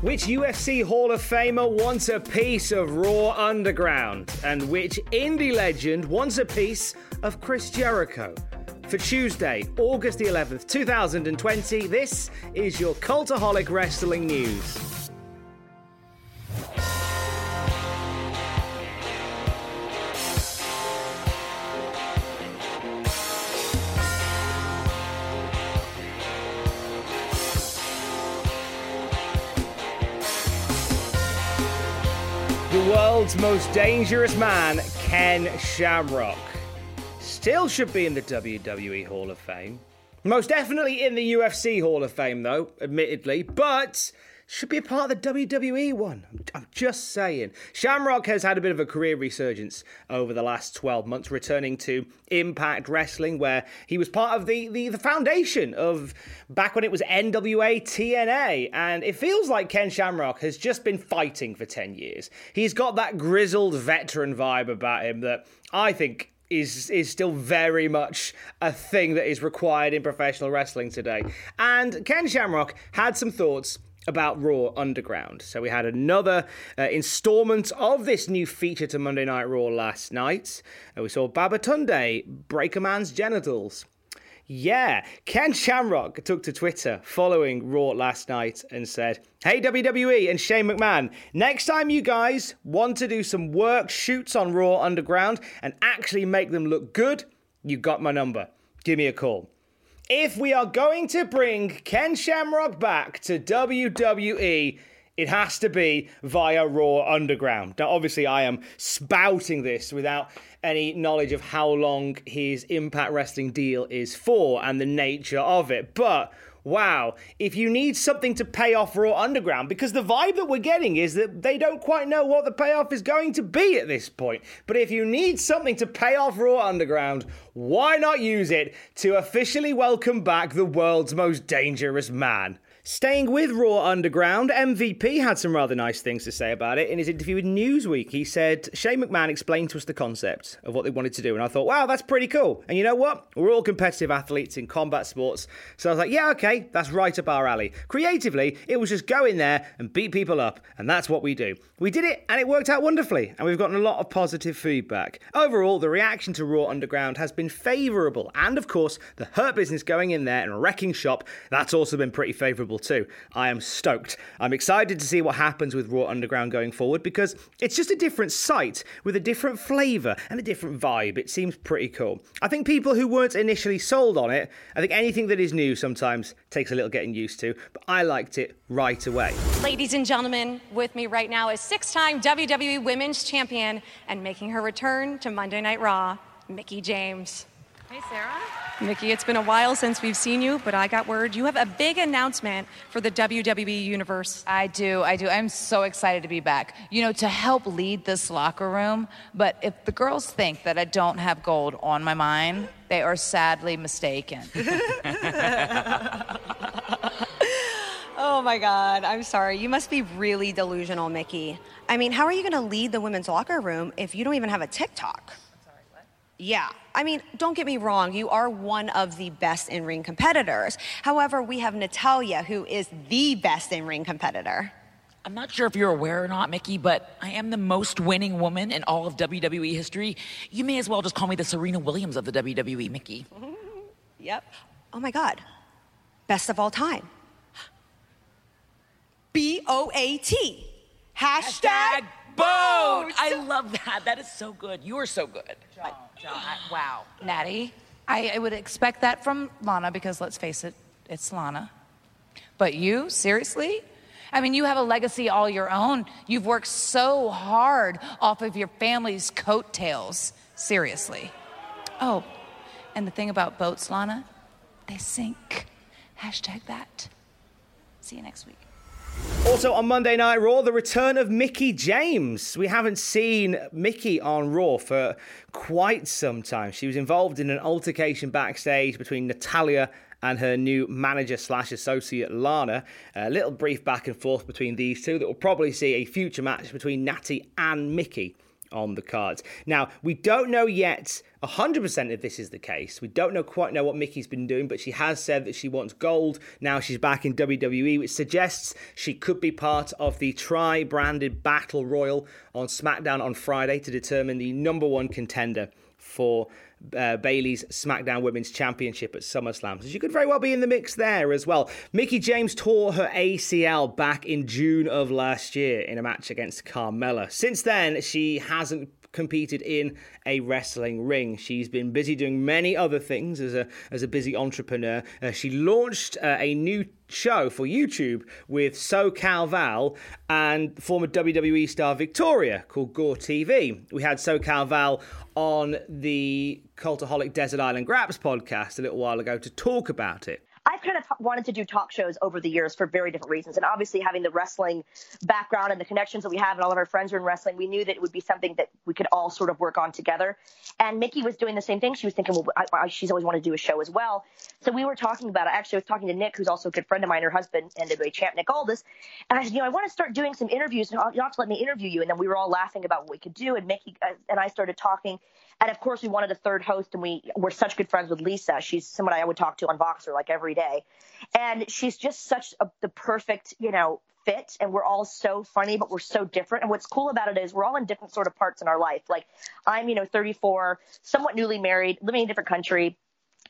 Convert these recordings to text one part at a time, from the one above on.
Which UFC Hall of Famer wants a piece of Raw Underground? And which indie legend wants a piece of Chris Jericho? For Tuesday, August the 11th, 2020, this is your Cultaholic Wrestling News. Most dangerous man, Ken Shamrock. Still should be in the WWE Hall of Fame. Most definitely in the UFC Hall of Fame, though, admittedly, but should be a part of the WWE one. I'm just saying. Shamrock has had a bit of a career resurgence over the last 12 months, returning to Impact Wrestling, where he was part of the, the, the foundation of back when it was NWA TNA. And it feels like Ken Shamrock has just been fighting for 10 years. He's got that grizzled veteran vibe about him that I think is is still very much a thing that is required in professional wrestling today. And Ken Shamrock had some thoughts about Raw Underground. So we had another uh, installment of this new feature to Monday Night Raw last night. Uh, we saw Babatunde break a man's genitals. Yeah, Ken Shamrock took to Twitter following Raw last night and said, Hey WWE and Shane McMahon, next time you guys want to do some work shoots on Raw Underground and actually make them look good, you got my number. Give me a call if we are going to bring Ken Shamrock back to WWE, it has to be via Raw Underground. Now, obviously, I am spouting this without any knowledge of how long his Impact Wrestling deal is for and the nature of it, but wow, if you need something to pay off Raw Underground, because the vibe that we're getting is that they don't quite know what the payoff is going to be at this point. But if you need something to pay off Raw Underground, why not use it to officially welcome back the world's most dangerous man? Staying with Raw Underground, MVP had some rather nice things to say about it in his interview with Newsweek. He said, Shane McMahon explained to us the concept of what they wanted to do, and I thought, wow, that's pretty cool. And you know what? We're all competitive athletes in combat sports, so I was like, yeah, okay, that's right up our alley. Creatively, it was just go in there and beat people up, and that's what we do. We did it, and it worked out wonderfully, and we've gotten a lot of positive feedback. Overall, the reaction to Raw Underground has been favourable, and of course, the Hurt Business going in there and wrecking shop, that's also been pretty favourable too. I am stoked. I'm excited to see what happens with Raw Underground going forward because it's just a different site with a different flavour and a different vibe. It seems pretty cool. I think people who weren't initially sold on it, I think anything that is new sometimes takes a little getting used to, but I liked it right away. Ladies and gentlemen, with me right now is six time WWE Women's Champion and making her return to Monday Night Raw, Mickie James. Hey, Sarah. Mickie, it's been a while since we've seen you, but I got word you have a big announcement for the WWE Universe. I do, I do. I'm so excited to be back. You know, to help lead this locker room. But if the girls think that I don't have gold on my mind, they are sadly mistaken. oh my God, I'm sorry. You must be really delusional, Mickie. I mean, how are you going to lead the women's locker room if you don't even have a TikTok? Yeah, I mean, don't get me wrong, you are one of the best in ring competitors. However, we have Natalya, who is the best in ring competitor. I'm not sure if you're aware or not, Mickie, but I am the most winning woman in all of WWE history. You may as well just call me the Serena Williams of the WWE, Mickie. Yep. Oh my God. Best of all time. B O A T. Hashtag, boat. Oh, I love that. That is so good. You are so good. Wow. Natty, I, I would expect that from Lana because let's face it, it's Lana. But you, seriously? I mean, you have a legacy all your own. You've worked so hard off of your family's coattails. Seriously. Oh, and the thing about boats, Lana, they sink. Hashtag that. See you next week. Also on Monday Night Raw, the return of Mickie James. We haven't seen Mickie on Raw for quite some time. She was involved in an altercation backstage between Natalya and her new manager slash associate Lana. A little brief back and forth between these two that will probably see a future match between Natty and Mickie on the cards. Now, we don't know yet 100% if this is the case. We don't know quite know what Mickie's been doing, but she has said that she wants gold. Now she's back in WWE, which suggests she could be part of the tri branded Battle Royal on SmackDown on Friday to determine the number one contender for uh, Bayley's SmackDown Women's Championship at SummerSlam. So she could very well be in the mix there as well. Mickie James tore her ACL back in June of last year in a match against Carmella. Since then, she hasn't competed in a wrestling ring. She's been busy doing many other things as a as a busy entrepreneur. Uh, she launched uh, a new show for YouTube with SoCal Val and former WWE star Victoria called Gore TV. We had SoCal Val on the Cultaholic Desert Island Graps podcast a little while ago to talk about it. I've kind of wanted to do talk shows over the years for very different reasons. And obviously, having the wrestling background and the connections that we have, and all of our friends are in wrestling, we knew that it would be something that we could all sort of work on together. And Mickie was doing the same thing. She was thinking, well, I, I, she's always wanted to do a show as well. So we were talking about it. Actually, I was talking to Nick, who's also a good friend of mine, her husband, NWA champ Nick Aldis. And I said, you know, I want to start doing some interviews. And you have to let me interview you. And then we were all laughing about what we could do. And Mickie uh, and I started talking. And of course, we wanted a third host, and we were such good friends with Lisa. She's someone I would talk to on Voxer like every day, and she's just such a, the perfect, you know, fit. And we're all so funny, but we're so different. And what's cool about it is we're all in different sort of parts in our life. Like I'm, you know, 34, somewhat newly married, living in a different country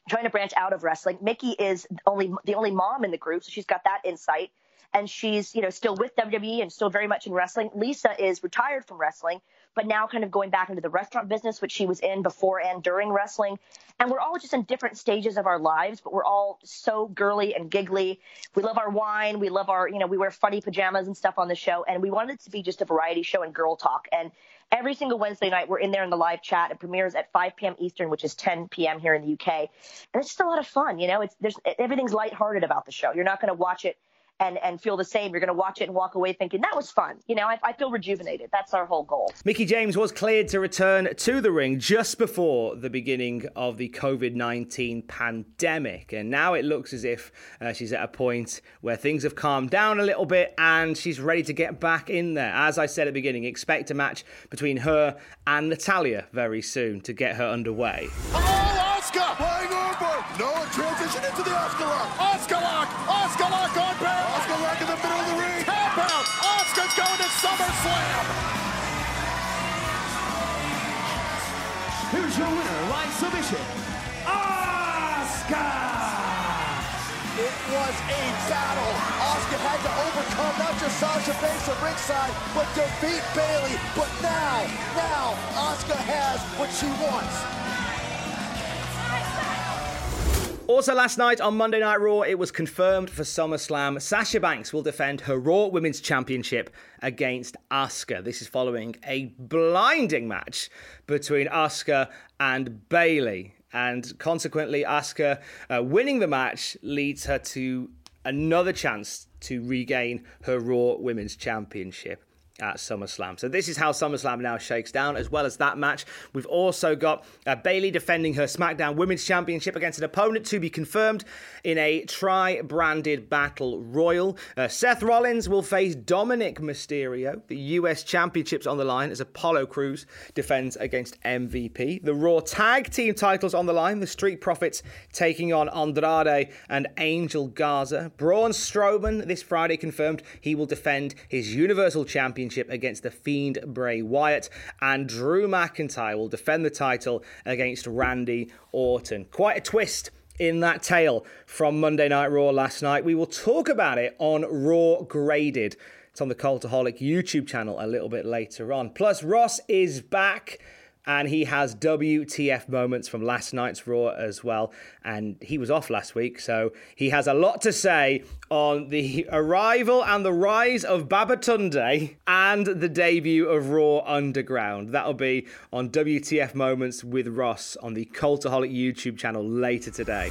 trying to branch out of wrestling. Mickie is only the only mom in the group, so she's got that insight. And she's, you know, still with WWE and still very much in wrestling. Lisa is retired from wrestling, but now kind of going back into the restaurant business, which she was in before and during wrestling. And we're all just in different stages of our lives, but we're all so girly and giggly. We love our wine. We love our, you know, we wear funny pajamas and stuff on the show. And we wanted it to be just a variety show and girl talk. And every single Wednesday night, we're in there in the live chat. It premieres at 5 p.m. Eastern, which is 10 p.m. here in the UK. And it's just a lot of fun. You know, it's, there's, everything's lighthearted about the show. You're not going to watch it and and feel the same. You're going to watch it and walk away thinking that was fun. You know, I, I feel rejuvenated. That's our whole goal. Mickie James was cleared to return to the ring just before the beginning of the COVID 19 pandemic. And now it looks as if uh, she's at a point where things have calmed down a little bit and she's ready to get back in there. As I said at the beginning, expect a match between her and Natalya very soon to get her underway. Oh, a battle. Had to overcome not just Sasha Banks at ringside, but defeat Bayley. But now, now, has what she wants. Also, last night on Monday Night Raw, it was confirmed for SummerSlam Sasha Banks will defend her Raw Women's Championship against Asuka. This is following a blinding match between Asuka and Bayley. And consequently, Asuka uh, winning the match leads her to another chance to regain her Raw Women's Championship. At SummerSlam. So this is how SummerSlam now shakes down. As well as that match, we've also got uh, Bayley defending her SmackDown Women's Championship against an opponent to be confirmed in a tri-branded battle royal. Uh, Seth Rollins will face Dominik Mysterio. The US Championship's on the line as Apollo Crews defends against MVP. The Raw Tag Team titles on the line. The Street Profits taking on Andrade and Angel Garza. Braun Strowman this Friday confirmed he will defend his Universal Championship against the Fiend Bray Wyatt. And Drew McIntyre will defend the title against Randy Orton. Quite a twist in that tale from Monday Night Raw last night. We will talk about it on Raw Graded. It's on the Cultaholic YouTube channel a little bit later on. Plus, Ross is back and he has WTF moments from last night's Raw as well. And he was off last week, so he has a lot to say on the arrival and the rise of Babatunde and the debut of Raw Underground. That'll be on WTF Moments with Ross on the Cultaholic YouTube channel later today.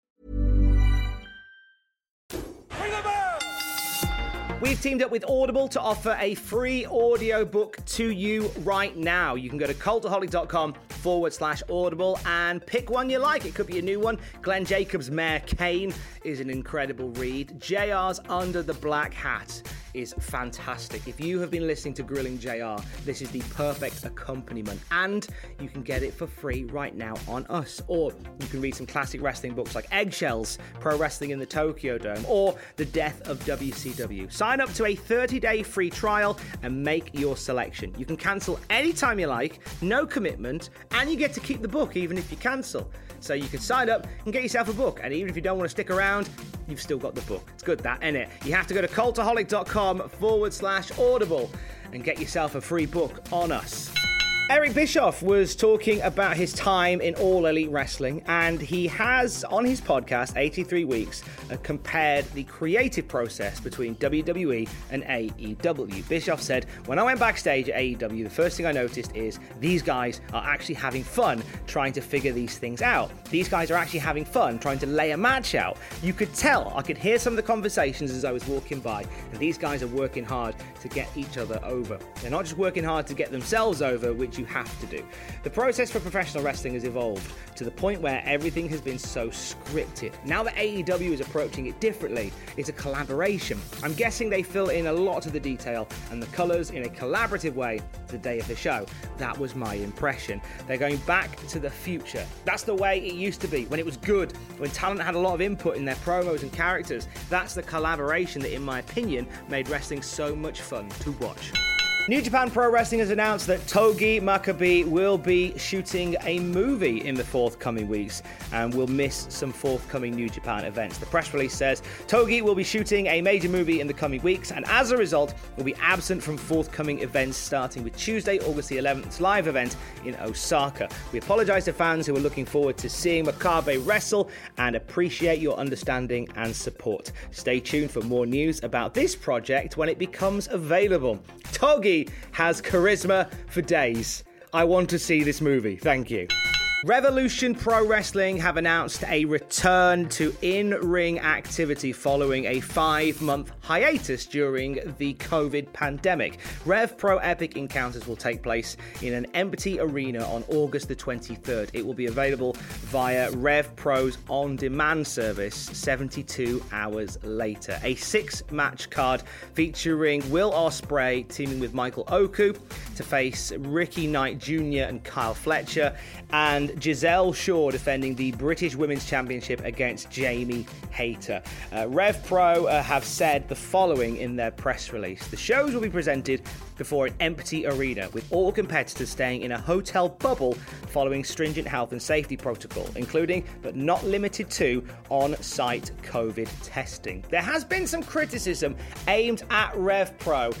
We've teamed up with Audible to offer a free audiobook to you right now. You can go to cultaholic.com forward slash audible and pick one you like. It could be a new one. Glenn Jacobs' Mayor Kane is an incredible read. JR's Under the Black Hat is fantastic. If you have been listening to Grilling JR, this is the perfect accompaniment. And you can get it for free right now on us. Or you can read some classic wrestling books like Eggshells, Pro Wrestling in the Tokyo Dome, or The Death of WCW. Sign up to a 30 day free trial and make your selection. You can cancel anytime you like, no commitment, and you get to keep the book even if you cancel. So you can sign up and get yourself a book. And even if you don't want to stick around, you've still got the book. It's good, that, isn't it? You have to go to cultaholic.com forward slash audible and get yourself a free book on us. Eric Bischoff was talking about his time in All Elite Wrestling, and he has, on his podcast, 83 Weeks, uh, compared the creative process between WWE and AEW. Bischoff said, When I went backstage at AEW, the first thing I noticed is these guys are actually having fun trying to figure these things out. These guys are actually having fun trying to lay a match out. You could tell, I could hear some of the conversations as I was walking by, and these guys are working hard to get each other over. They're not just working hard to get themselves over, which you have to do. The process for professional wrestling has evolved to the point where everything has been so scripted. Now that AEW is approaching it differently, it's a collaboration. I'm guessing they fill in a lot of the detail and the colours in a collaborative way the day of the show. That was my impression. They're going back to the future. That's the way it used to be when it was good, when talent had a lot of input in their promos and characters. That's the collaboration that, in my opinion, made wrestling so much fun to watch. New Japan Pro Wrestling has announced that Togi Makabe will be shooting a movie in the forthcoming weeks and will miss some forthcoming New Japan events. The press release says Togi will be shooting a major movie in the coming weeks and as a result will be absent from forthcoming events starting with Tuesday, August the 11th live event in Osaka. We apologize to fans who are looking forward to seeing Makabe wrestle and appreciate your understanding and support. Stay tuned for more news about this project when it becomes available. Togi has charisma for days. I want to see this movie. Thank you. Revolution Pro Wrestling have announced a return to in ring activity following a five month hiatus during the COVID pandemic. Rev Pro Epic Encounters will take place in an empty arena on August the 23rd. It will be available via Rev Pro's on demand service 72 hours later. A six match card featuring Will Ospreay teaming with Michael Oku to face Ricky Knight Jr. and Kyle Fletcher, and Giselle Shaw defending the British Women's Championship against Jamie Hayter. Uh, Rev Pro uh, have said the following in their press release The shows will be presented before an empty arena, with all competitors staying in a hotel bubble following stringent health and safety protocol, including but not limited to on site COVID testing. There has been some criticism aimed at Rev Pro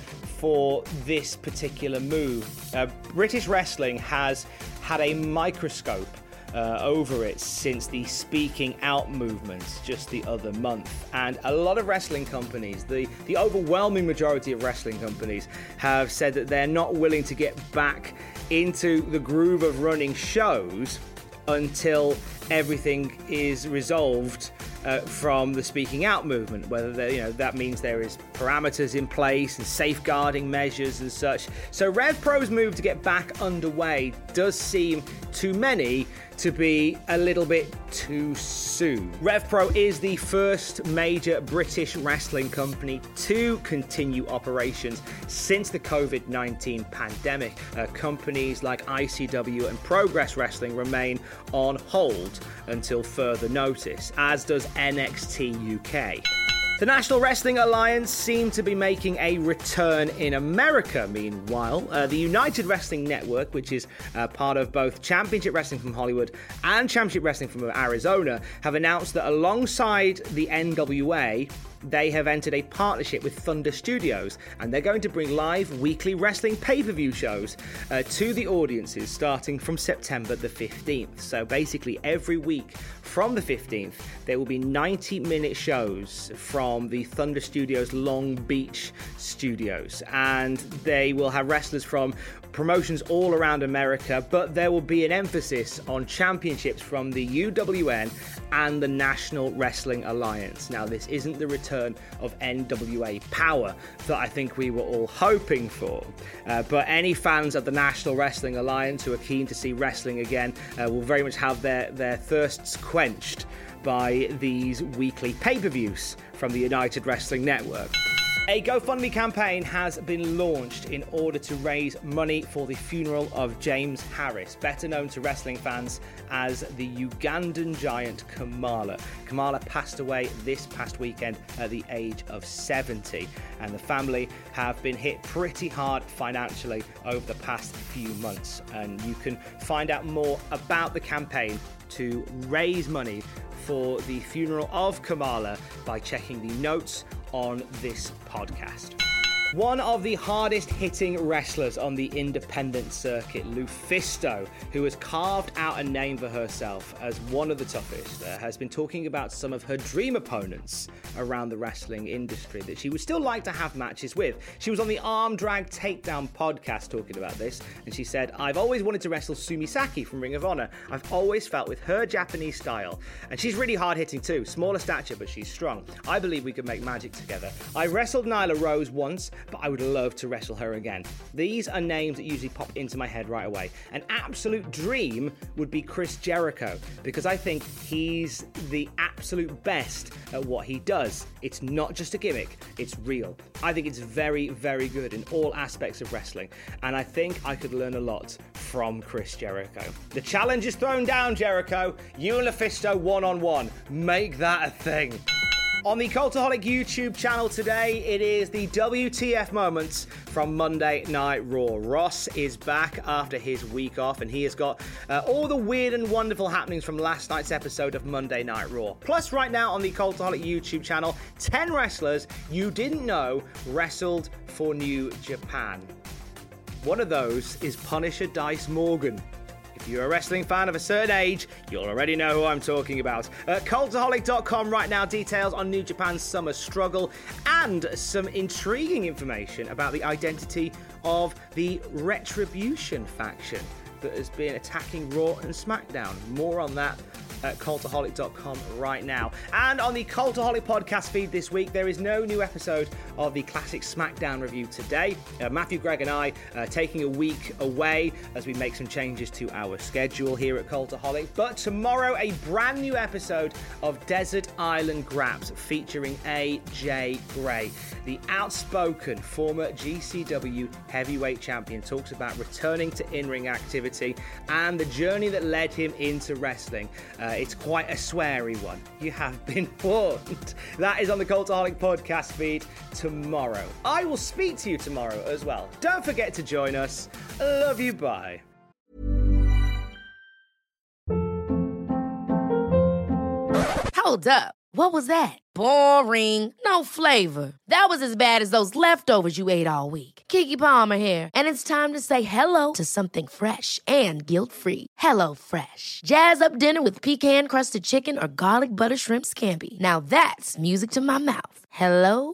for this particular move. Uh, British wrestling has had a microscope uh, over it since the speaking out movement just the other month. And a lot of wrestling companies, the, the overwhelming majority of wrestling companies, have said that they're not willing to get back into the groove of running shows until everything is resolved uh, from the speaking out movement. Whether you know that means there is parameters in place and safeguarding measures and such. So Rev Pro's move to get back underway does seem to many to be a little bit too soon. RevPro is the first major British wrestling company to continue operations since the COVID 19 pandemic. Uh, companies like ICW and Progress Wrestling remain on hold until further notice, as does NXT UK. The National Wrestling Alliance seemed to be making a return in America, meanwhile. Uh, the United Wrestling Network, which is uh, part of both Championship Wrestling from Hollywood and Championship Wrestling from Arizona, have announced that alongside the NWA, they have entered a partnership with Thunder Studios and they're going to bring live weekly wrestling pay per view shows uh, to the audiences starting from September the 15th. So basically, every week from the 15th, there will be 90 minute shows from the Thunder Studios Long Beach studios, and they will have wrestlers from promotions all around America, but there will be an emphasis on championships from the UWN and the National Wrestling Alliance. Now, this isn't the return of NWA power that I think we were all hoping for, uh, but any fans of the National Wrestling Alliance who are keen to see wrestling again uh, will very much have their, their thirsts quenched by these weekly pay per views from the United Wrestling Network. A GoFundMe campaign has been launched in order to raise money for the funeral of James Harris, better known to wrestling fans as the Ugandan giant Kamala. Kamala passed away this past weekend at the age of 70, and the family have been hit pretty hard financially over the past few months. And you can find out more about the campaign to raise money for the funeral of Kamala by checking the notes on this podcast. One of the hardest hitting wrestlers on the independent circuit, Lufisto, who has carved out a name for herself as one of the toughest, uh, has been talking about some of her dream opponents around the wrestling industry that she would still like to have matches with. She was on the Arm Drag Takedown podcast talking about this, and she said, I've always wanted to wrestle Sumie Sakai from Ring of Honor. I've always felt with her Japanese style, and she's really hard hitting too, smaller stature, but she's strong. I believe we could make magic together. I wrestled Nyla Rose once but I would love to wrestle her again. These are names that usually pop into my head right away. An absolute dream would be Chris Jericho because I think he's the absolute best at what he does. It's not just a gimmick, it's real. I think it's very, very good in all aspects of wrestling, and I think I could learn a lot from Chris Jericho. The challenge is thrown down, Jericho. You and Lufisto one on one. Make that a thing. On the Cultaholic YouTube channel today, it is the WTF moments from Monday Night Raw. Ross is back after his week off, and he has got uh, all the weird and wonderful happenings from last night's episode of Monday Night Raw. Plus, right now on the Cultaholic YouTube channel, 10 wrestlers you didn't know wrestled for New Japan. One of those is Punisher Dice Morgan. If you're a wrestling fan of a certain age, you'll already know who I'm talking about. Uh, at Cultaholic.com right now, details on New Japan's summer struggle and some intriguing information about the identity of the Retribution faction. that has been attacking Raw and SmackDown. More on that at cultaholic.com right now. And on the Cultaholic podcast feed this week, there is no new episode of the classic SmackDown review today. Uh, Matthew, Greg, and I uh, taking a week away as we make some changes to our schedule here at Cultaholic. But tomorrow, a brand new episode of Desert Island Graps featuring AJ Gray. The outspoken former GCW heavyweight champion talks about returning to in ring activity and the journey that led him into wrestling. Uh, it's quite a sweary one. You have been warned. That is on the Cultaholic podcast feed tomorrow. I will speak to you tomorrow as well. Don't forget to join us. Love you. Bye. Hold up. What was that? Boring. No flavor. That was as bad as those leftovers you ate all week. Keke Palmer here, and it's time to say hello to something fresh and guilt-free. Hello Fresh. Jazz up dinner with pecan-crusted chicken or garlic butter shrimp scampi. Now that's music to my mouth. Hello